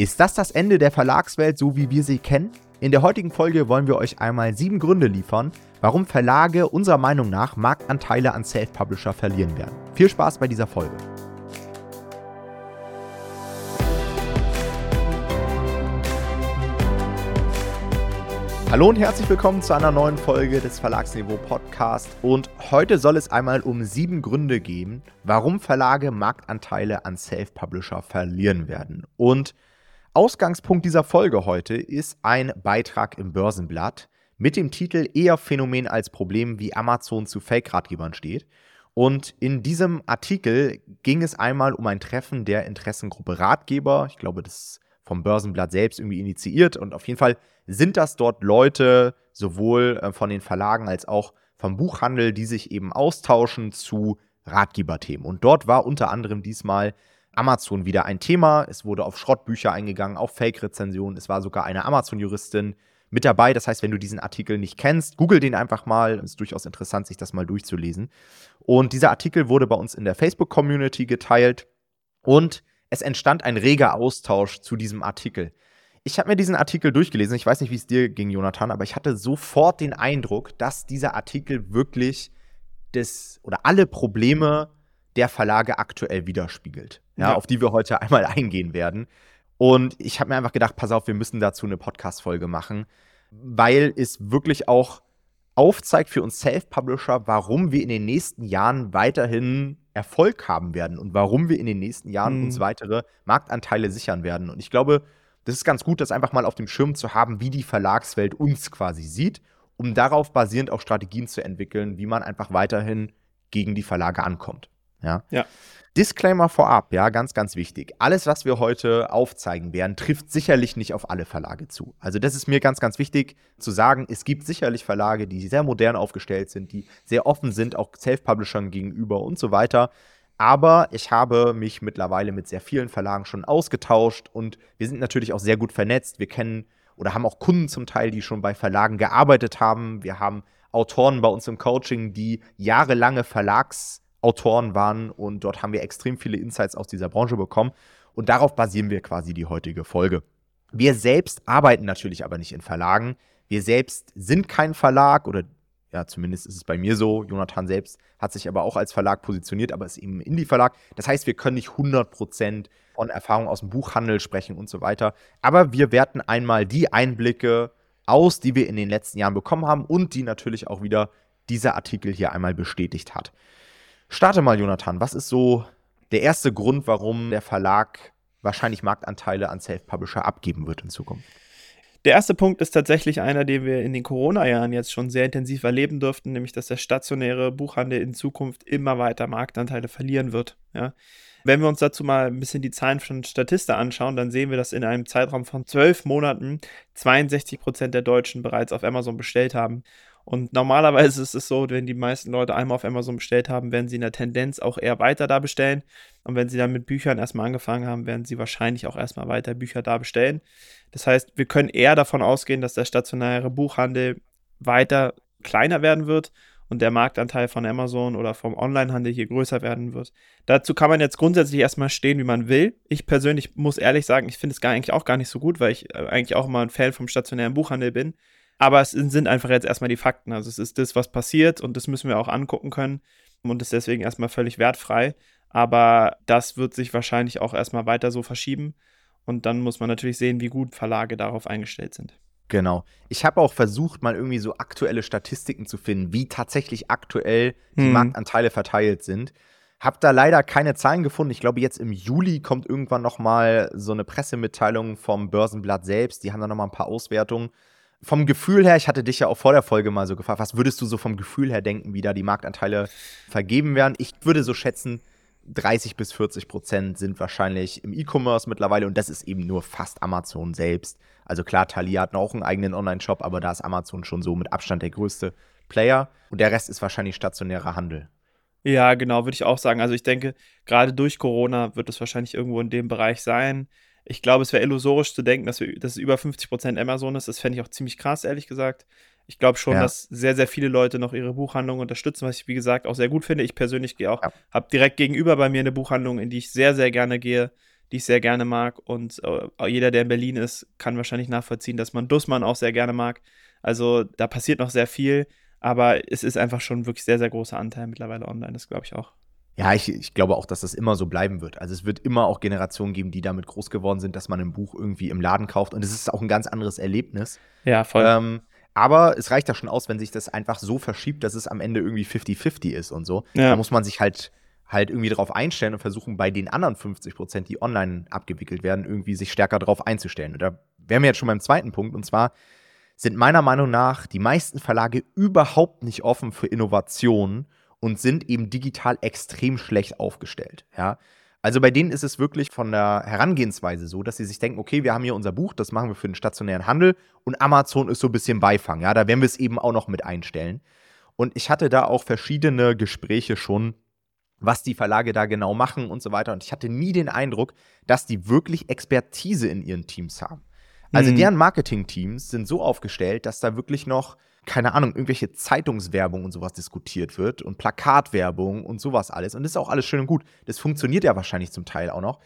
Ist das das Ende der Verlagswelt, so wie wir sie kennen? In der heutigen Folge wollen wir euch einmal sieben Gründe liefern, warum Verlage unserer Meinung nach Marktanteile an Self-Publisher verlieren werden. Viel Spaß bei dieser Folge. Hallo und herzlich willkommen zu einer neuen Folge des Verlagsniveau Podcast. Und heute soll es einmal um sieben Gründe gehen, warum Verlage Marktanteile an Self-Publisher verlieren werden. Und Ausgangspunkt dieser Folge heute ist ein Beitrag im Börsenblatt mit dem Titel Eher Phänomen als Problem, wie Amazon zu Fake-Ratgebern steht. Und in diesem Artikel ging es einmal um ein Treffen der Interessengruppe Ratgeber. Ich glaube, das ist vom Börsenblatt selbst irgendwie initiiert. Und auf jeden Fall sind das dort Leute, sowohl äh, von den Verlagen als auch vom Buchhandel, die sich eben austauschen zu Ratgeberthemen. Und dort war unter anderem diesmal Amazon wieder ein Thema. Es wurde auf Schrottbücher eingegangen, auf Fake-Rezensionen. Es war sogar eine Amazon-Juristin mit dabei. Das heißt, wenn du diesen Artikel nicht kennst, google den einfach mal. Es ist durchaus interessant, sich das mal durchzulesen. Und dieser Artikel wurde bei uns in der Facebook-Community geteilt und es entstand ein reger Austausch zu diesem Artikel. Ich habe mir diesen Artikel durchgelesen. Ich weiß nicht, wie es dir ging, Jonathan, aber ich hatte sofort den Eindruck, dass dieser Artikel wirklich das oder alle Probleme der Verlage aktuell widerspiegelt, ja, ja. auf die wir heute einmal eingehen werden. Und ich habe mir einfach gedacht, pass auf, wir müssen dazu eine Podcast-Folge machen, weil es wirklich auch aufzeigt für uns Self-Publisher, warum wir in den nächsten Jahren weiterhin Erfolg haben werden und warum wir in den nächsten Jahren mhm. uns weitere Marktanteile sichern werden. Und ich glaube, das ist ganz gut, das einfach mal auf dem Schirm zu haben, wie die Verlagswelt uns quasi sieht, um darauf basierend auch Strategien zu entwickeln, wie man einfach weiterhin gegen die Verlage ankommt. Ja. ja. Disclaimer vorab, ja, ganz, ganz wichtig. Alles, was wir heute aufzeigen werden, trifft sicherlich nicht auf alle Verlage zu. Also, das ist mir ganz, ganz wichtig zu sagen. Es gibt sicherlich Verlage, die sehr modern aufgestellt sind, die sehr offen sind, auch Self-Publishern gegenüber und so weiter. Aber ich habe mich mittlerweile mit sehr vielen Verlagen schon ausgetauscht und wir sind natürlich auch sehr gut vernetzt. Wir kennen oder haben auch Kunden zum Teil, die schon bei Verlagen gearbeitet haben. Wir haben Autoren bei uns im Coaching, die jahrelange Verlags Autoren waren und dort haben wir extrem viele Insights aus dieser Branche bekommen und darauf basieren wir quasi die heutige Folge. Wir selbst arbeiten natürlich aber nicht in Verlagen. Wir selbst sind kein Verlag oder ja, zumindest ist es bei mir so. Jonathan selbst hat sich aber auch als Verlag positioniert, aber ist eben Indie-Verlag. Das heißt, wir können nicht 100% von Erfahrung aus dem Buchhandel sprechen und so weiter. Aber wir werten einmal die Einblicke aus, die wir in den letzten Jahren bekommen haben und die natürlich auch wieder dieser Artikel hier einmal bestätigt hat. Starte mal, Jonathan. Was ist so der erste Grund, warum der Verlag wahrscheinlich Marktanteile an Self-Publisher abgeben wird in Zukunft? Der erste Punkt ist tatsächlich einer, den wir in den Corona-Jahren jetzt schon sehr intensiv erleben durften, nämlich dass der stationäre Buchhandel in Zukunft immer weiter Marktanteile verlieren wird. Ja. Wenn wir uns dazu mal ein bisschen die Zahlen von Statista anschauen, dann sehen wir, dass in einem Zeitraum von zwölf Monaten 62 Prozent der Deutschen bereits auf Amazon bestellt haben. Und normalerweise ist es so, wenn die meisten Leute einmal auf Amazon bestellt haben, werden sie in der Tendenz auch eher weiter da bestellen. Und wenn sie dann mit Büchern erstmal angefangen haben, werden sie wahrscheinlich auch erstmal weiter Bücher da bestellen. Das heißt, wir können eher davon ausgehen, dass der stationäre Buchhandel weiter kleiner werden wird und der Marktanteil von Amazon oder vom Onlinehandel hier größer werden wird. Dazu kann man jetzt grundsätzlich erstmal stehen, wie man will. Ich persönlich muss ehrlich sagen, ich finde es gar, eigentlich auch gar nicht so gut, weil ich äh, eigentlich auch immer ein Fan vom stationären Buchhandel bin. Aber es sind einfach jetzt erstmal die Fakten. Also es ist das, was passiert und das müssen wir auch angucken können und ist deswegen erstmal völlig wertfrei. Aber das wird sich wahrscheinlich auch erstmal weiter so verschieben. Und dann muss man natürlich sehen, wie gut Verlage darauf eingestellt sind. Genau. Ich habe auch versucht, mal irgendwie so aktuelle Statistiken zu finden, wie tatsächlich aktuell die hm. Marktanteile verteilt sind. Hab da leider keine Zahlen gefunden. Ich glaube, jetzt im Juli kommt irgendwann noch mal so eine Pressemitteilung vom Börsenblatt selbst. Die haben da noch mal ein paar Auswertungen vom Gefühl her, ich hatte dich ja auch vor der Folge mal so gefragt, was würdest du so vom Gefühl her denken, wie da die Marktanteile vergeben werden? Ich würde so schätzen, 30 bis 40 Prozent sind wahrscheinlich im E-Commerce mittlerweile und das ist eben nur fast Amazon selbst. Also klar, Thalia hat auch einen eigenen Online-Shop, aber da ist Amazon schon so mit Abstand der größte Player und der Rest ist wahrscheinlich stationärer Handel. Ja, genau, würde ich auch sagen. Also ich denke, gerade durch Corona wird es wahrscheinlich irgendwo in dem Bereich sein. Ich glaube, es wäre illusorisch zu denken, dass, wir, dass es über 50% Amazon ist. Das fände ich auch ziemlich krass, ehrlich gesagt. Ich glaube schon, ja. dass sehr, sehr viele Leute noch ihre Buchhandlung unterstützen, was ich, wie gesagt, auch sehr gut finde. Ich persönlich gehe auch, ja. habe direkt gegenüber bei mir eine Buchhandlung, in die ich sehr, sehr gerne gehe, die ich sehr gerne mag. Und äh, jeder, der in Berlin ist, kann wahrscheinlich nachvollziehen, dass man Dussmann auch sehr gerne mag. Also da passiert noch sehr viel, aber es ist einfach schon wirklich sehr, sehr großer Anteil mittlerweile online, das glaube ich auch. Ja, ich, ich glaube auch, dass das immer so bleiben wird. Also es wird immer auch Generationen geben, die damit groß geworden sind, dass man ein Buch irgendwie im Laden kauft. Und es ist auch ein ganz anderes Erlebnis. Ja, voll. Ähm, aber es reicht ja schon aus, wenn sich das einfach so verschiebt, dass es am Ende irgendwie 50-50 ist und so. Ja. Da muss man sich halt halt irgendwie darauf einstellen und versuchen, bei den anderen 50 Prozent, die online abgewickelt werden, irgendwie sich stärker darauf einzustellen. Und da wären wir jetzt schon beim zweiten Punkt. Und zwar sind meiner Meinung nach die meisten Verlage überhaupt nicht offen für Innovationen und sind eben digital extrem schlecht aufgestellt. Ja? Also bei denen ist es wirklich von der Herangehensweise so, dass sie sich denken, okay, wir haben hier unser Buch, das machen wir für den stationären Handel und Amazon ist so ein bisschen Beifang. Ja, da werden wir es eben auch noch mit einstellen. Und ich hatte da auch verschiedene Gespräche schon, was die Verlage da genau machen und so weiter. Und ich hatte nie den Eindruck, dass die wirklich Expertise in ihren Teams haben. Also mhm. deren Marketing-Teams sind so aufgestellt, dass da wirklich noch keine Ahnung, irgendwelche Zeitungswerbung und sowas diskutiert wird und Plakatwerbung und sowas alles. Und das ist auch alles schön und gut. Das funktioniert ja wahrscheinlich zum Teil auch noch.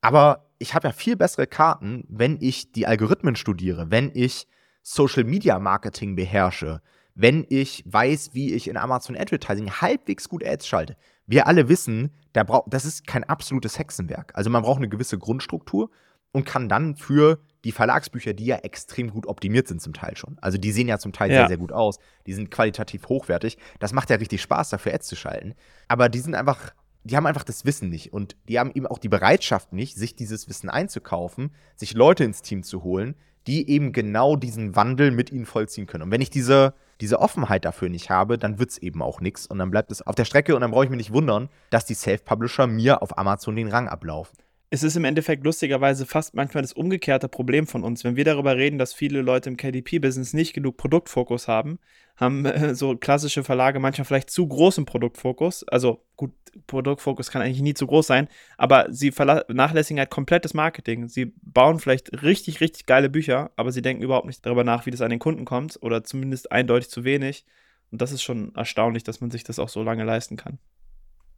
Aber ich habe ja viel bessere Karten, wenn ich die Algorithmen studiere, wenn ich Social Media Marketing beherrsche, wenn ich weiß, wie ich in Amazon Advertising halbwegs gut Ads schalte. Wir alle wissen, da das ist kein absolutes Hexenwerk. Also man braucht eine gewisse Grundstruktur und kann dann für die Verlagsbücher, die ja extrem gut optimiert sind zum Teil schon. Also die sehen ja zum Teil ja. sehr, sehr gut aus. Die sind qualitativ hochwertig. Das macht ja richtig Spaß, dafür Ads zu schalten. Aber die sind einfach, die haben einfach das Wissen nicht. Und die haben eben auch die Bereitschaft nicht, sich dieses Wissen einzukaufen, sich Leute ins Team zu holen, die eben genau diesen Wandel mit ihnen vollziehen können. Und wenn ich diese, diese Offenheit dafür nicht habe, dann wird es eben auch nichts. Und dann bleibt es auf der Strecke und dann brauche ich mich nicht wundern, dass die Self-Publisher mir auf Amazon den Rang ablaufen es ist im Endeffekt lustigerweise fast manchmal das umgekehrte Problem von uns. Wenn wir darüber reden, dass viele Leute im KDP-Business nicht genug Produktfokus haben, haben äh, so klassische Verlage manchmal vielleicht zu großen Produktfokus. Also gut, Produktfokus kann eigentlich nie zu groß sein, aber sie vernachlässigen halt komplett das Marketing. Sie bauen vielleicht richtig, richtig geile Bücher, aber sie denken überhaupt nicht darüber nach, wie das an den Kunden kommt oder zumindest eindeutig zu wenig. Und das ist schon erstaunlich, dass man sich das auch so lange leisten kann.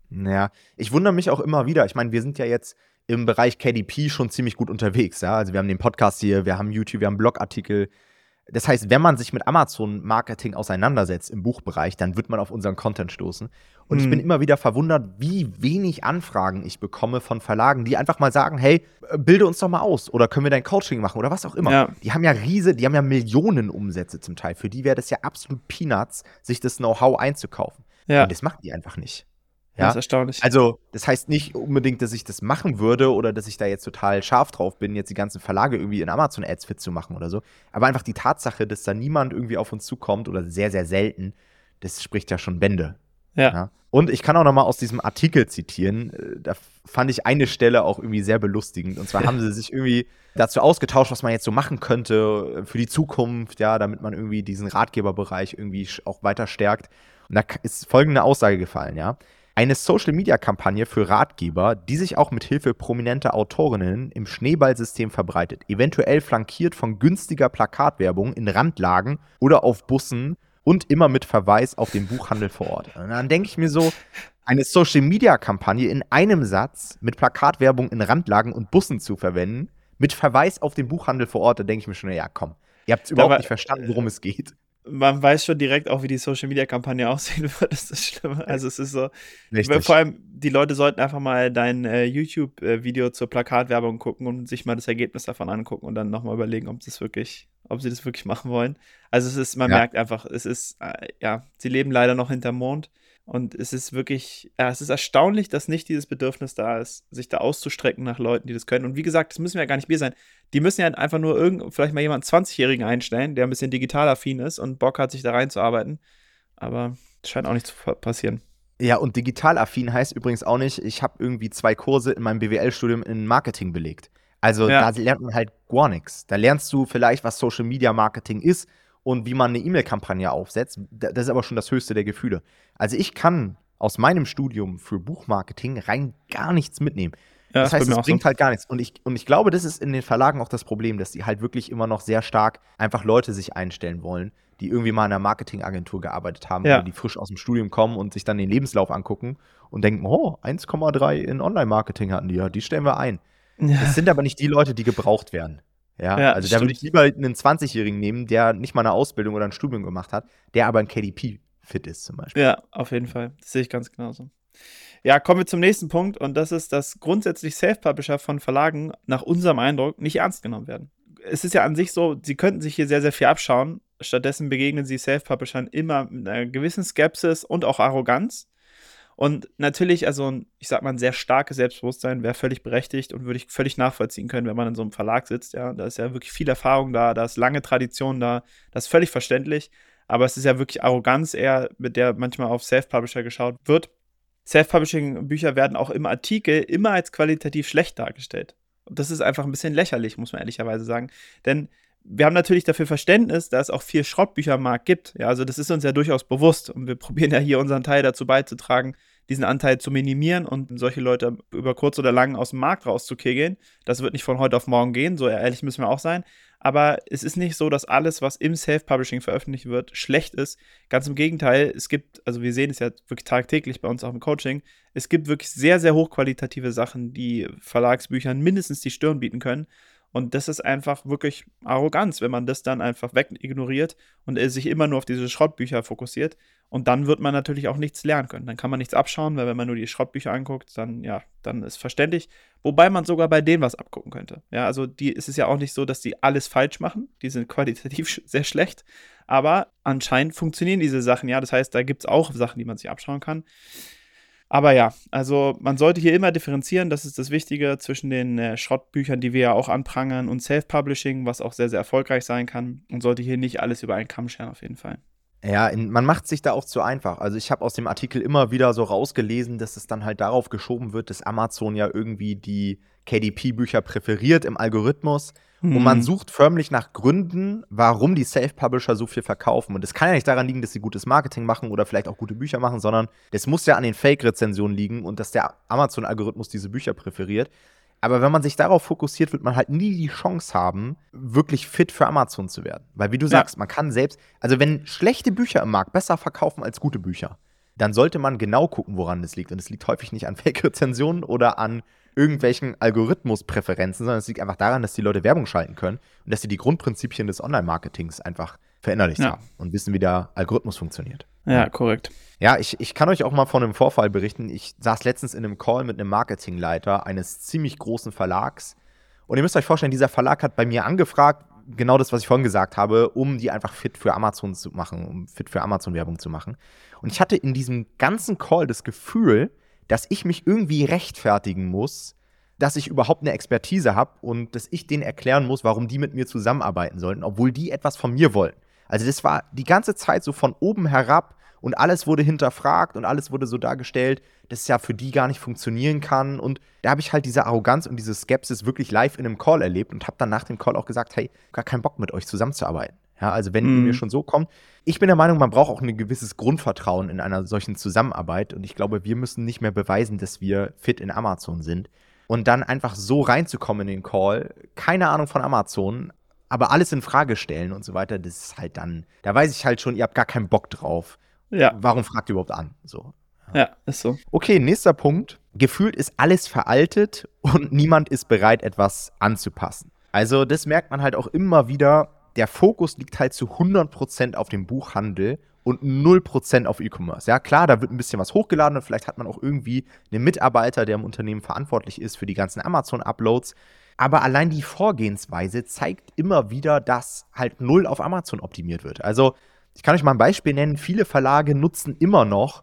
Naja, ich wundere mich auch immer wieder. Ich meine, wir sind ja jetzt im Bereich KDP schon ziemlich gut unterwegs. Ja? Also wir haben den Podcast hier, wir haben YouTube, wir haben Blogartikel. Das heißt, wenn man sich mit Amazon-Marketing auseinandersetzt im Buchbereich, dann wird man auf unseren Content stoßen. Und hm. ich bin immer wieder verwundert, wie wenig Anfragen ich bekomme von Verlagen, die einfach mal sagen, hey, äh, bilde uns doch mal aus oder können wir dein Coaching machen oder was auch immer. Ja. Die haben ja riese, die haben ja Millionen Umsätze zum Teil. Für die wäre das ja absolut Peanuts, sich das Know-how einzukaufen. Ja. Und das machen die einfach nicht. Ja, das ist erstaunlich. Also, das heißt nicht unbedingt, dass ich das machen würde oder dass ich da jetzt total scharf drauf bin, jetzt die ganzen Verlage irgendwie in Amazon-Ads fit zu machen oder so. Aber einfach die Tatsache, dass da niemand irgendwie auf uns zukommt oder sehr, sehr selten, das spricht ja schon Bände. Ja. ja. Und ich kann auch noch mal aus diesem Artikel zitieren. Äh, da fand ich eine Stelle auch irgendwie sehr belustigend. Und zwar haben sie sich irgendwie dazu ausgetauscht, was man jetzt so machen könnte für die Zukunft, ja, damit man irgendwie diesen Ratgeberbereich irgendwie auch weiter stärkt. Und da ist folgende Aussage gefallen, ja. Eine Social-Media-Kampagne für Ratgeber, die sich auch mit Hilfe prominenter Autorinnen im Schneeballsystem verbreitet, eventuell flankiert von günstiger Plakatwerbung in Randlagen oder auf Bussen und immer mit Verweis auf den Buchhandel vor Ort. Und dann denke ich mir so, eine Social-Media-Kampagne in einem Satz mit Plakatwerbung in Randlagen und Bussen zu verwenden, mit Verweis auf den Buchhandel vor Ort, da denke ich mir schon, ja komm, ihr habt überhaupt war, nicht verstanden, worum es geht man weiß schon direkt auch, wie die Social Media Kampagne aussehen wird. Das ist das Schlimme. Also es ist so. Richtig. Vor allem, die Leute sollten einfach mal dein äh, YouTube-Video zur Plakatwerbung gucken und sich mal das Ergebnis davon angucken und dann nochmal überlegen, ob das wirklich, ob sie das wirklich machen wollen. Also es ist, man ja. merkt einfach, es ist, äh, ja, sie leben leider noch hinterm Mond. Und es ist wirklich, ja, es ist erstaunlich, dass nicht dieses Bedürfnis da ist, sich da auszustrecken nach Leuten, die das können. Und wie gesagt, das müssen ja gar nicht wir sein. Die müssen ja einfach nur irgend, vielleicht mal jemanden 20-Jährigen einstellen, der ein bisschen digital affin ist und Bock hat, sich da reinzuarbeiten. Aber scheint auch nicht zu passieren. Ja, und digital affin heißt übrigens auch nicht, ich habe irgendwie zwei Kurse in meinem BWL-Studium in Marketing belegt. Also ja. da lernt man halt gar nichts. Da lernst du vielleicht, was Social Media Marketing ist und wie man eine E-Mail-Kampagne aufsetzt. Das ist aber schon das höchste der Gefühle. Also ich kann aus meinem Studium für Buchmarketing rein gar nichts mitnehmen. Ja, das heißt, es bringt so. halt gar nichts. Und ich, und ich glaube, das ist in den Verlagen auch das Problem, dass die halt wirklich immer noch sehr stark einfach Leute sich einstellen wollen, die irgendwie mal in einer Marketingagentur gearbeitet haben, ja. die frisch aus dem Studium kommen und sich dann den Lebenslauf angucken und denken, oh, 1,3 in Online-Marketing hatten die, ja, die stellen wir ein. Ja. Das sind aber nicht die Leute, die gebraucht werden. Ja, ja also da würde ich lieber einen 20-Jährigen nehmen, der nicht mal eine Ausbildung oder ein Studium gemacht hat, der aber ein KDP fit ist zum Beispiel. Ja, auf jeden Fall. Das sehe ich ganz genauso. Ja, kommen wir zum nächsten Punkt und das ist, dass grundsätzlich Self-Publisher von Verlagen nach unserem Eindruck nicht ernst genommen werden. Es ist ja an sich so, sie könnten sich hier sehr, sehr viel abschauen. Stattdessen begegnen sie Self-Publishern immer mit einer gewissen Skepsis und auch Arroganz. Und natürlich, also ich sag mal, ein sehr starkes Selbstbewusstsein wäre völlig berechtigt und würde ich völlig nachvollziehen können, wenn man in so einem Verlag sitzt. Ja, da ist ja wirklich viel Erfahrung da, da ist lange Tradition da, das ist völlig verständlich. Aber es ist ja wirklich Arroganz eher, mit der manchmal auf Self-Publisher geschaut wird. Self-Publishing-Bücher werden auch im Artikel immer als qualitativ schlecht dargestellt. Und das ist einfach ein bisschen lächerlich, muss man ehrlicherweise sagen. Denn wir haben natürlich dafür Verständnis, dass es auch viel Schrottbücher am Markt gibt. Ja, also das ist uns ja durchaus bewusst und wir probieren ja hier unseren Teil dazu beizutragen, diesen Anteil zu minimieren und solche Leute über kurz oder lang aus dem Markt rauszukegeln. Das wird nicht von heute auf morgen gehen, so ehrlich müssen wir auch sein. Aber es ist nicht so, dass alles, was im Self-Publishing veröffentlicht wird, schlecht ist. Ganz im Gegenteil, es gibt, also wir sehen es ja wirklich tagtäglich bei uns auch im Coaching, es gibt wirklich sehr, sehr hochqualitative Sachen, die Verlagsbüchern mindestens die Stirn bieten können. Und das ist einfach wirklich Arroganz, wenn man das dann einfach weg ignoriert und sich immer nur auf diese Schrottbücher fokussiert. Und dann wird man natürlich auch nichts lernen können. Dann kann man nichts abschauen, weil wenn man nur die Schrottbücher anguckt, dann ja, dann ist verständlich. Wobei man sogar bei denen was abgucken könnte. Ja, also die es ist ja auch nicht so, dass die alles falsch machen. Die sind qualitativ sehr schlecht. Aber anscheinend funktionieren diese Sachen ja. Das heißt, da gibt es auch Sachen, die man sich abschauen kann. Aber ja, also man sollte hier immer differenzieren, das ist das Wichtige zwischen den äh, Schrottbüchern, die wir ja auch anprangern, und Self-Publishing, was auch sehr, sehr erfolgreich sein kann. Und sollte hier nicht alles über einen Kamm scheren, auf jeden Fall. Ja, in, man macht sich da auch zu einfach. Also ich habe aus dem Artikel immer wieder so rausgelesen, dass es dann halt darauf geschoben wird, dass Amazon ja irgendwie die KDP-Bücher präferiert im Algorithmus. Mhm. Und man mhm. sucht förmlich nach Gründen, warum die Self-Publisher so viel verkaufen. Und das kann ja nicht daran liegen, dass sie gutes Marketing machen oder vielleicht auch gute Bücher machen, sondern das muss ja an den Fake-Rezensionen liegen und dass der Amazon-Algorithmus diese Bücher präferiert. Aber wenn man sich darauf fokussiert, wird man halt nie die Chance haben, wirklich fit für Amazon zu werden. Weil, wie du sagst, ja. man kann selbst, also wenn schlechte Bücher im Markt besser verkaufen als gute Bücher, dann sollte man genau gucken, woran das liegt. Und es liegt häufig nicht an Fake-Rezensionen oder an irgendwelchen Algorithmuspräferenzen, sondern es liegt einfach daran, dass die Leute Werbung schalten können und dass sie die Grundprinzipien des Online-Marketings einfach verinnerlicht ja. haben und wissen, wie der Algorithmus funktioniert. Ja, korrekt. Ja, ich, ich kann euch auch mal von einem Vorfall berichten. Ich saß letztens in einem Call mit einem Marketingleiter eines ziemlich großen Verlags. Und ihr müsst euch vorstellen, dieser Verlag hat bei mir angefragt, genau das, was ich vorhin gesagt habe, um die einfach fit für Amazon zu machen, um fit für Amazon-Werbung zu machen. Und ich hatte in diesem ganzen Call das Gefühl, dass ich mich irgendwie rechtfertigen muss, dass ich überhaupt eine Expertise habe und dass ich denen erklären muss, warum die mit mir zusammenarbeiten sollten, obwohl die etwas von mir wollen. Also das war die ganze Zeit so von oben herab und alles wurde hinterfragt und alles wurde so dargestellt, dass es ja für die gar nicht funktionieren kann. Und da habe ich halt diese Arroganz und diese Skepsis wirklich live in einem Call erlebt und habe dann nach dem Call auch gesagt, hey, gar keinen Bock mit euch zusammenzuarbeiten. Ja, also wenn mhm. ihr mir schon so kommt. Ich bin der Meinung, man braucht auch ein gewisses Grundvertrauen in einer solchen Zusammenarbeit. Und ich glaube, wir müssen nicht mehr beweisen, dass wir fit in Amazon sind. Und dann einfach so reinzukommen in den Call, keine Ahnung von Amazon, aber alles in Frage stellen und so weiter, das ist halt dann, da weiß ich halt schon, ihr habt gar keinen Bock drauf. Ja. Warum fragt ihr überhaupt an? So. Ja, ist so. Okay, nächster Punkt. Gefühlt ist alles veraltet und niemand ist bereit, etwas anzupassen. Also, das merkt man halt auch immer wieder. Der Fokus liegt halt zu 100% auf dem Buchhandel und 0% auf E-Commerce. Ja, klar, da wird ein bisschen was hochgeladen und vielleicht hat man auch irgendwie einen Mitarbeiter, der im Unternehmen verantwortlich ist für die ganzen Amazon-Uploads. Aber allein die Vorgehensweise zeigt immer wieder, dass halt null auf Amazon optimiert wird. Also, ich kann euch mal ein Beispiel nennen. Viele Verlage nutzen immer noch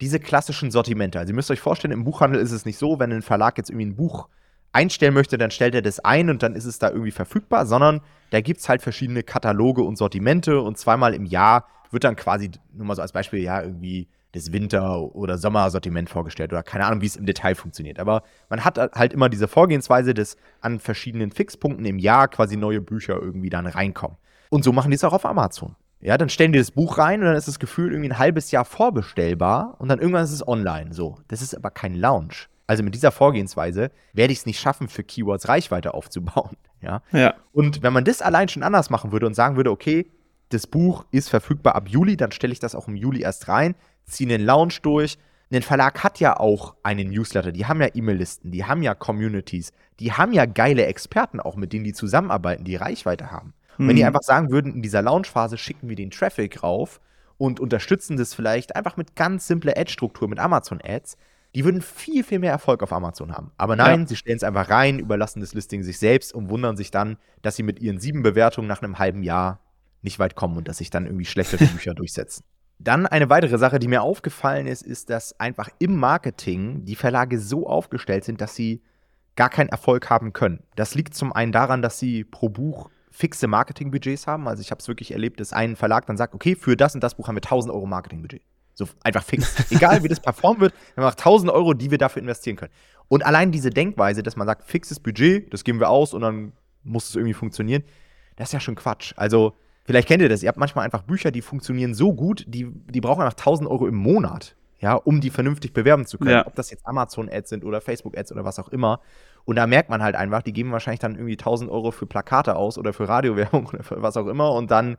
diese klassischen Sortimente. Also, ihr müsst euch vorstellen, im Buchhandel ist es nicht so, wenn ein Verlag jetzt irgendwie ein Buch einstellen möchte, dann stellt er das ein und dann ist es da irgendwie verfügbar, sondern da gibt es halt verschiedene Kataloge und Sortimente und zweimal im Jahr wird dann quasi, nur mal so als Beispiel, ja, irgendwie das Winter- oder Sommersortiment vorgestellt oder keine Ahnung, wie es im Detail funktioniert. Aber man hat halt immer diese Vorgehensweise, dass an verschiedenen Fixpunkten im Jahr quasi neue Bücher irgendwie dann reinkommen. Und so machen die es auch auf Amazon. Ja, dann stellen die das Buch rein und dann ist das Gefühl irgendwie ein halbes Jahr vorbestellbar und dann irgendwann ist es online. So, das ist aber kein Launch. Also mit dieser Vorgehensweise werde ich es nicht schaffen, für Keywords Reichweite aufzubauen. Ja? ja. Und wenn man das allein schon anders machen würde und sagen würde, okay, das Buch ist verfügbar ab Juli, dann stelle ich das auch im Juli erst rein, ziehe den Launch durch, ein Verlag hat ja auch einen Newsletter, die haben ja E-Mail-Listen, die haben ja Communities, die haben ja geile Experten auch, mit denen die zusammenarbeiten, die Reichweite haben. Und wenn die mhm. einfach sagen würden, in dieser Launchphase schicken wir den Traffic rauf und unterstützen das vielleicht einfach mit ganz simpler Ad-Struktur, mit Amazon-Ads, die würden viel, viel mehr Erfolg auf Amazon haben. Aber nein, ja. sie stellen es einfach rein, überlassen das Listing sich selbst und wundern sich dann, dass sie mit ihren sieben Bewertungen nach einem halben Jahr nicht weit kommen und dass sich dann irgendwie schlechtere Bücher durchsetzen. Dann eine weitere Sache, die mir aufgefallen ist, ist, dass einfach im Marketing die Verlage so aufgestellt sind, dass sie gar keinen Erfolg haben können. Das liegt zum einen daran, dass sie pro Buch fixe Marketingbudgets haben. Also ich habe es wirklich erlebt, dass ein Verlag dann sagt, okay, für das und das Buch haben wir 1000 Euro Marketingbudget. So einfach fix. Egal wie das performen wird, wir haben 1000 Euro, die wir dafür investieren können. Und allein diese Denkweise, dass man sagt, fixes Budget, das geben wir aus und dann muss es irgendwie funktionieren, das ist ja schon Quatsch. Also Vielleicht kennt ihr das. Ihr habt manchmal einfach Bücher, die funktionieren so gut, die, die brauchen einfach 1000 Euro im Monat, ja, um die vernünftig bewerben zu können. Ja. Ob das jetzt Amazon-Ads sind oder Facebook-Ads oder was auch immer. Und da merkt man halt einfach, die geben wahrscheinlich dann irgendwie 1000 Euro für Plakate aus oder für Radiowerbung oder für was auch immer und dann,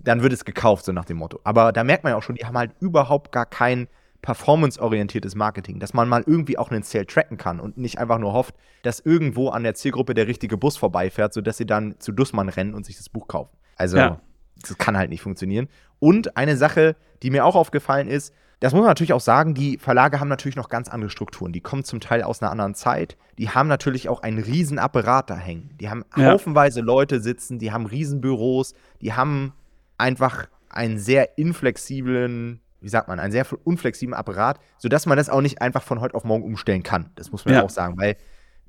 dann wird es gekauft, so nach dem Motto. Aber da merkt man ja auch schon, die haben halt überhaupt gar kein performanceorientiertes Marketing, dass man mal irgendwie auch einen Sale tracken kann und nicht einfach nur hofft, dass irgendwo an der Zielgruppe der richtige Bus vorbeifährt, sodass sie dann zu Dussmann rennen und sich das Buch kaufen. Also, ja. das kann halt nicht funktionieren. Und eine Sache, die mir auch aufgefallen ist, das muss man natürlich auch sagen, die Verlage haben natürlich noch ganz andere Strukturen. Die kommen zum Teil aus einer anderen Zeit. Die haben natürlich auch einen riesen Apparat da hängen. Die haben ja. haufenweise Leute sitzen, die haben Riesenbüros, die haben einfach einen sehr inflexiblen, wie sagt man, einen sehr unflexiblen Apparat, sodass man das auch nicht einfach von heute auf morgen umstellen kann. Das muss man ja auch sagen, weil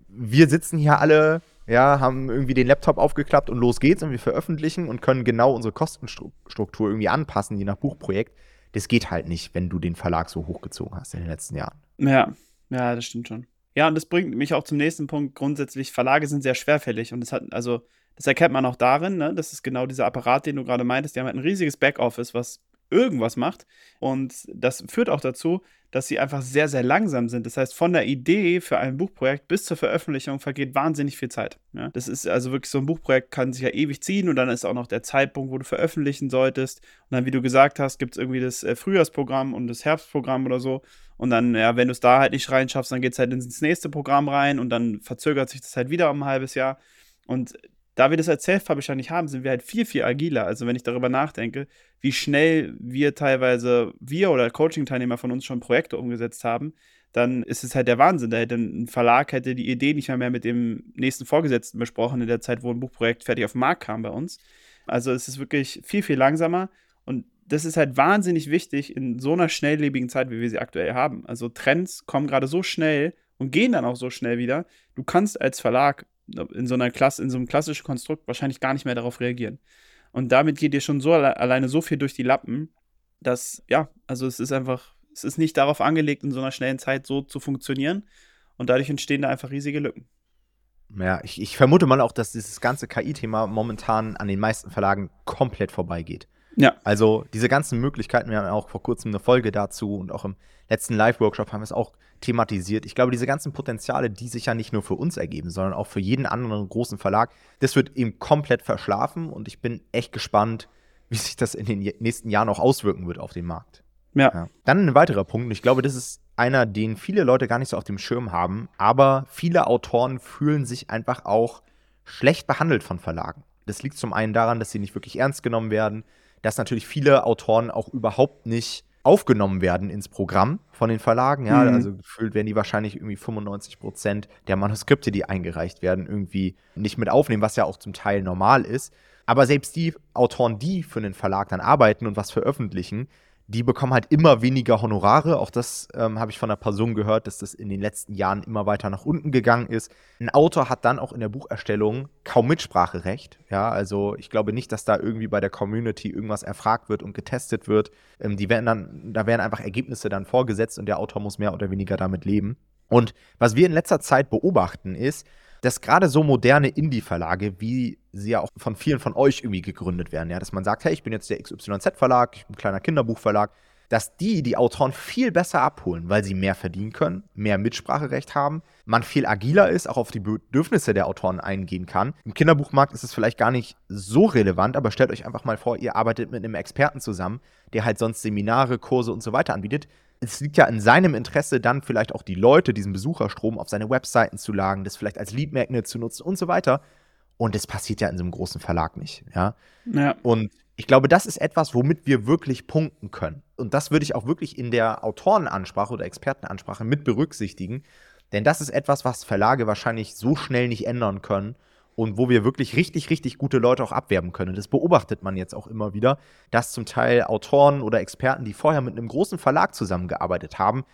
wir sitzen hier alle ja, haben irgendwie den Laptop aufgeklappt und los geht's und wir veröffentlichen und können genau unsere Kostenstruktur irgendwie anpassen, je nach Buchprojekt. Das geht halt nicht, wenn du den Verlag so hochgezogen hast in den letzten Jahren. Ja, ja, das stimmt schon. Ja, und das bringt mich auch zum nächsten Punkt. Grundsätzlich, Verlage sind sehr schwerfällig und das hat, also, das erkennt man auch darin, ne? Das ist genau dieser Apparat, den du gerade meintest. Die haben halt ein riesiges Backoffice, was irgendwas macht. Und das führt auch dazu, dass sie einfach sehr, sehr langsam sind. Das heißt, von der Idee für ein Buchprojekt bis zur Veröffentlichung vergeht wahnsinnig viel Zeit. Ja? Das ist also wirklich so ein Buchprojekt, kann sich ja ewig ziehen und dann ist auch noch der Zeitpunkt, wo du veröffentlichen solltest. Und dann, wie du gesagt hast, gibt es irgendwie das äh, Frühjahrsprogramm und das Herbstprogramm oder so. Und dann, ja, wenn du es da halt nicht reinschaffst, dann geht es halt ins nächste Programm rein und dann verzögert sich das halt wieder um ein halbes Jahr. Und da wir das als Self-Publisher nicht haben, sind wir halt viel, viel agiler. Also wenn ich darüber nachdenke, wie schnell wir teilweise, wir oder Coaching-Teilnehmer von uns schon Projekte umgesetzt haben, dann ist es halt der Wahnsinn. Da hätte ein Verlag hätte die Idee nicht mehr, mehr mit dem nächsten Vorgesetzten besprochen in der Zeit, wo ein Buchprojekt fertig auf den Markt kam bei uns. Also es ist wirklich viel, viel langsamer und das ist halt wahnsinnig wichtig in so einer schnelllebigen Zeit, wie wir sie aktuell haben. Also Trends kommen gerade so schnell und gehen dann auch so schnell wieder. Du kannst als Verlag in so einer Klasse, in so einem klassischen Konstrukt wahrscheinlich gar nicht mehr darauf reagieren. Und damit geht dir schon so alle, alleine so viel durch die Lappen, dass, ja, also es ist einfach, es ist nicht darauf angelegt, in so einer schnellen Zeit so zu funktionieren. Und dadurch entstehen da einfach riesige Lücken. Ja, ich, ich vermute mal auch, dass dieses ganze KI-Thema momentan an den meisten Verlagen komplett vorbeigeht. Ja. Also diese ganzen Möglichkeiten, wir haben auch vor kurzem eine Folge dazu und auch im letzten Live-Workshop haben wir es auch thematisiert. Ich glaube, diese ganzen Potenziale, die sich ja nicht nur für uns ergeben, sondern auch für jeden anderen großen Verlag, das wird eben komplett verschlafen und ich bin echt gespannt, wie sich das in den nächsten Jahren auch auswirken wird auf den Markt. Ja. ja. Dann ein weiterer Punkt, und ich glaube, das ist einer, den viele Leute gar nicht so auf dem Schirm haben, aber viele Autoren fühlen sich einfach auch schlecht behandelt von Verlagen. Das liegt zum einen daran, dass sie nicht wirklich ernst genommen werden, dass natürlich viele Autoren auch überhaupt nicht aufgenommen werden ins Programm von den Verlagen. Ja, mhm. also gefühlt werden die wahrscheinlich irgendwie 95 Prozent der Manuskripte, die eingereicht werden, irgendwie nicht mit aufnehmen, was ja auch zum Teil normal ist. Aber selbst die Autoren, die für den Verlag dann arbeiten und was veröffentlichen, die bekommen halt immer weniger Honorare. Auch das ähm, habe ich von einer Person gehört, dass das in den letzten Jahren immer weiter nach unten gegangen ist. Ein Autor hat dann auch in der Bucherstellung kaum Mitspracherecht. Ja, also ich glaube nicht, dass da irgendwie bei der Community irgendwas erfragt wird und getestet wird. Ähm, die werden dann, da werden einfach Ergebnisse dann vorgesetzt und der Autor muss mehr oder weniger damit leben. Und was wir in letzter Zeit beobachten ist, dass gerade so moderne Indie-Verlage, wie sie ja auch von vielen von euch irgendwie gegründet werden, ja, dass man sagt, hey, ich bin jetzt der XYZ-Verlag, ich bin ein kleiner Kinderbuchverlag, dass die die Autoren viel besser abholen, weil sie mehr verdienen können, mehr Mitspracherecht haben, man viel agiler ist, auch auf die Bedürfnisse der Autoren eingehen kann. Im Kinderbuchmarkt ist es vielleicht gar nicht so relevant, aber stellt euch einfach mal vor, ihr arbeitet mit einem Experten zusammen, der halt sonst Seminare, Kurse und so weiter anbietet. Es liegt ja in seinem Interesse, dann vielleicht auch die Leute, diesen Besucherstrom auf seine Webseiten zu lagen, das vielleicht als Lead Magnet zu nutzen und so weiter. Und das passiert ja in so einem großen Verlag nicht. Ja. ja. Und ich glaube, das ist etwas, womit wir wirklich punkten können. Und das würde ich auch wirklich in der Autorenansprache oder Expertenansprache mit berücksichtigen. Denn das ist etwas, was Verlage wahrscheinlich so schnell nicht ändern können und wo wir wirklich richtig, richtig gute Leute auch abwerben können. Das beobachtet man jetzt auch immer wieder, dass zum Teil Autoren oder Experten, die vorher mit einem großen Verlag zusammengearbeitet haben,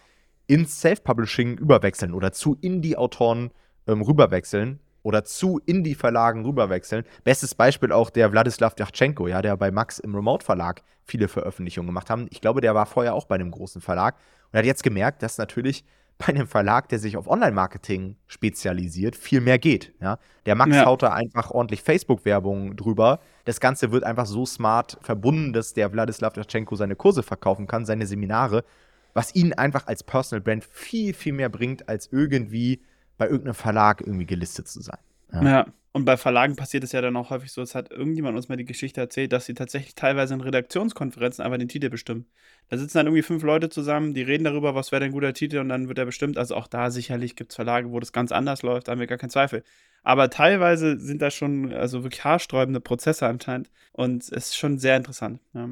ins Self-Publishing überwechseln oder zu Indie-Autoren ähm, rüberwechseln oder zu Indie-Verlagen rüberwechseln. Bestes Beispiel auch der Wladislav Dachchenko, ja, der bei Max im Remote-Verlag viele Veröffentlichungen gemacht hat. Ich glaube, der war vorher auch bei einem großen Verlag und hat jetzt gemerkt, dass natürlich bei einem Verlag, der sich auf Online-Marketing spezialisiert, viel mehr geht. Ja? Der Max ja. haut da einfach ordentlich Facebook-Werbung drüber. Das Ganze wird einfach so smart verbunden, dass der Wladislav Dachchenko seine Kurse verkaufen kann, seine Seminare, was ihn einfach als Personal Brand viel, viel mehr bringt, als irgendwie bei irgendeinem Verlag irgendwie gelistet zu sein. Ja. ja. Und bei Verlagen passiert es ja dann auch häufig so, es hat irgendjemand uns mal die Geschichte erzählt, dass sie tatsächlich teilweise in Redaktionskonferenzen einfach den Titel bestimmen. Da sitzen dann irgendwie fünf Leute zusammen, die reden darüber, was wäre denn ein guter Titel und dann wird er bestimmt. Also auch da sicherlich gibt es Verlage, wo das ganz anders läuft, da haben wir gar keinen Zweifel. Aber teilweise sind da schon also wirklich haarsträubende Prozesse anscheinend und es ist schon sehr interessant. Ja.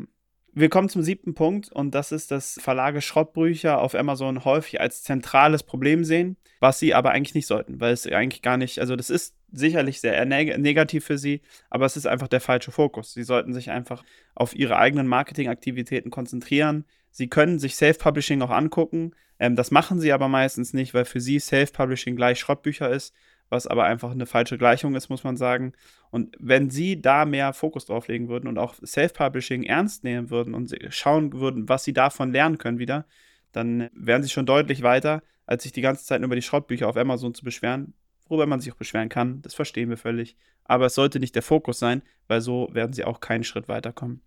Wir kommen zum siebten Punkt und das ist, dass Verlage Schrottbücher auf Amazon häufig als zentrales Problem sehen, was sie aber eigentlich nicht sollten, weil es eigentlich gar nicht, also das ist sicherlich sehr neg negativ für sie, aber es ist einfach der falsche Fokus. Sie sollten sich einfach auf ihre eigenen Marketingaktivitäten konzentrieren. Sie können sich Self-Publishing auch angucken. Ähm, das machen sie aber meistens nicht, weil für sie Self-Publishing gleich Schrottbücher ist was aber einfach eine falsche Gleichung ist, muss man sagen. Und wenn sie da mehr Fokus drauf legen würden und auch Self-Publishing ernst nehmen würden und schauen würden, was sie davon lernen können wieder, dann wären sie schon deutlich weiter, als sich die ganze Zeit über die Schrottbücher auf Amazon zu beschweren, worüber man sich auch beschweren kann, das verstehen wir völlig. Aber es sollte nicht der Fokus sein, weil so werden sie auch keinen Schritt weiterkommen.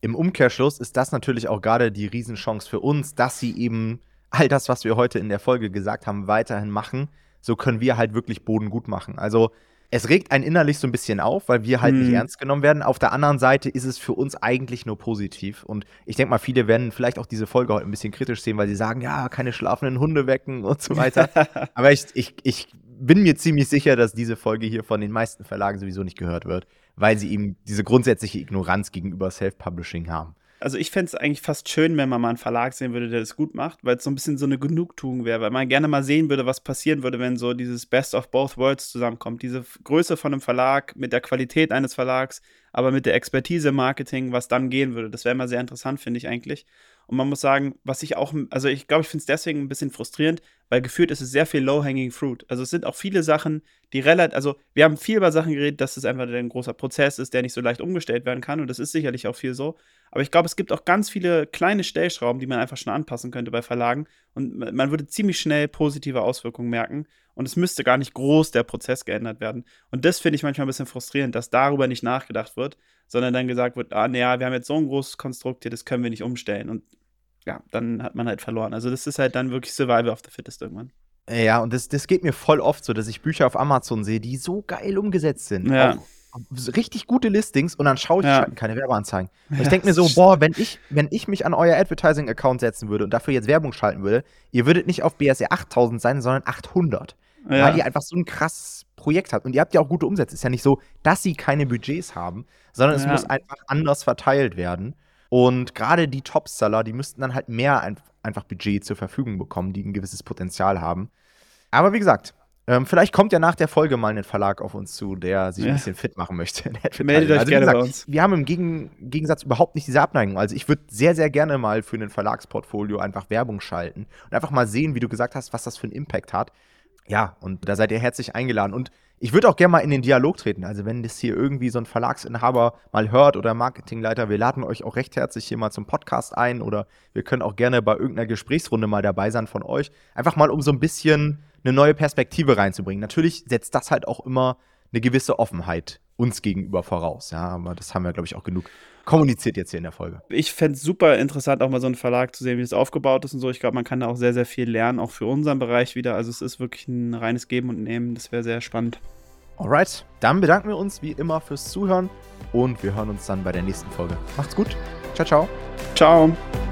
Im Umkehrschluss ist das natürlich auch gerade die Riesenchance für uns, dass sie eben all das, was wir heute in der Folge gesagt haben, weiterhin machen so können wir halt wirklich Boden gut machen. Also es regt einen innerlich so ein bisschen auf, weil wir halt hm. nicht mhm. ernst genommen werden. Auf der anderen Seite ist es für uns eigentlich nur positiv. Und ich denke mal, viele werden vielleicht auch diese Folge heute ein bisschen kritisch sehen, weil sie sagen, ja, keine schlafenden Hunde wecken und so weiter. Aber ich, ich, ich bin mir ziemlich sicher, dass diese Folge hier von den meisten Verlagen sowieso nicht gehört wird, weil sie eben diese grundsätzliche Ignoranz gegenüber Self-Publishing haben also ich fände es eigentlich fast schön, wenn man mal einen Verlag sehen würde, der das gut macht, weil es so ein bisschen so eine Genugtuung wäre, weil man gerne mal sehen würde, was passieren würde, wenn so dieses Best of Both Worlds zusammenkommt. Diese Größe von einem Verlag mit der Qualität eines Verlags, aber mit der Expertise im Marketing, was dann gehen würde. Das wäre immer sehr interessant, finde ich eigentlich. Und man muss sagen, was ich auch, also ich glaube, ich finde es deswegen ein bisschen frustrierend, weil gefühlt ist es sehr viel Low-Hanging Fruit. Also es sind auch viele Sachen, die relativ, also wir haben viel über Sachen geredet, dass es einfach ein großer Prozess ist, der nicht so leicht umgestellt werden kann und das ist sicherlich auch viel so. Aber ich glaube, es gibt auch ganz viele kleine Stellschrauben, die man einfach schon anpassen könnte bei Verlagen und man würde ziemlich schnell positive Auswirkungen merken und es müsste gar nicht groß der Prozess geändert werden. Und das finde ich manchmal ein bisschen frustrierend, dass darüber nicht nachgedacht wird, sondern dann gesagt wird, ah, naja, wir haben jetzt so ein großes Konstrukt hier, das können wir nicht umstellen. Und ja, dann hat man halt verloren. Also das ist halt dann wirklich Survival of the Fittest irgendwann. Ja, und das, das geht mir voll oft so, dass ich Bücher auf Amazon sehe, die so geil umgesetzt sind. Ja. Auch richtig gute Listings und dann schaue ich, ja. keine Werbeanzeigen. Und ich denke mir so, boah, wenn ich, wenn ich mich an euer Advertising-Account setzen würde und dafür jetzt Werbung schalten würde, ihr würdet nicht auf BSR 8000 sein, sondern 800. Ja. Weil ihr einfach so ein krasses Projekt habt. Und ihr habt ja auch gute Umsätze. Ist ja nicht so, dass sie keine Budgets haben, sondern es muss einfach anders verteilt werden. Und gerade die Topseller, die müssten dann halt mehr ein, einfach Budget zur Verfügung bekommen, die ein gewisses Potenzial haben. Aber wie gesagt, ähm, vielleicht kommt ja nach der Folge mal ein Verlag auf uns zu, der sich ja. ein bisschen fit machen möchte. Meldet euch also, gerne gesagt, bei uns. Wir haben im Gegen Gegensatz überhaupt nicht diese Abneigung. Also ich würde sehr, sehr gerne mal für ein Verlagsportfolio einfach Werbung schalten und einfach mal sehen, wie du gesagt hast, was das für einen Impact hat. Ja, und da seid ihr herzlich eingeladen. Und ich würde auch gerne mal in den Dialog treten. Also, wenn das hier irgendwie so ein Verlagsinhaber mal hört oder Marketingleiter, wir laden euch auch recht herzlich hier mal zum Podcast ein oder wir können auch gerne bei irgendeiner Gesprächsrunde mal dabei sein von euch. Einfach mal, um so ein bisschen eine neue Perspektive reinzubringen. Natürlich setzt das halt auch immer eine gewisse Offenheit uns gegenüber voraus. Ja, aber das haben wir, glaube ich, auch genug kommuniziert jetzt hier in der Folge. Ich fände es super interessant, auch mal so einen Verlag zu sehen, wie das aufgebaut ist und so. Ich glaube, man kann da auch sehr, sehr viel lernen, auch für unseren Bereich wieder. Also es ist wirklich ein reines Geben und Nehmen. Das wäre sehr spannend. Alright, dann bedanken wir uns wie immer fürs Zuhören und wir hören uns dann bei der nächsten Folge. Macht's gut. Ciao, ciao. Ciao.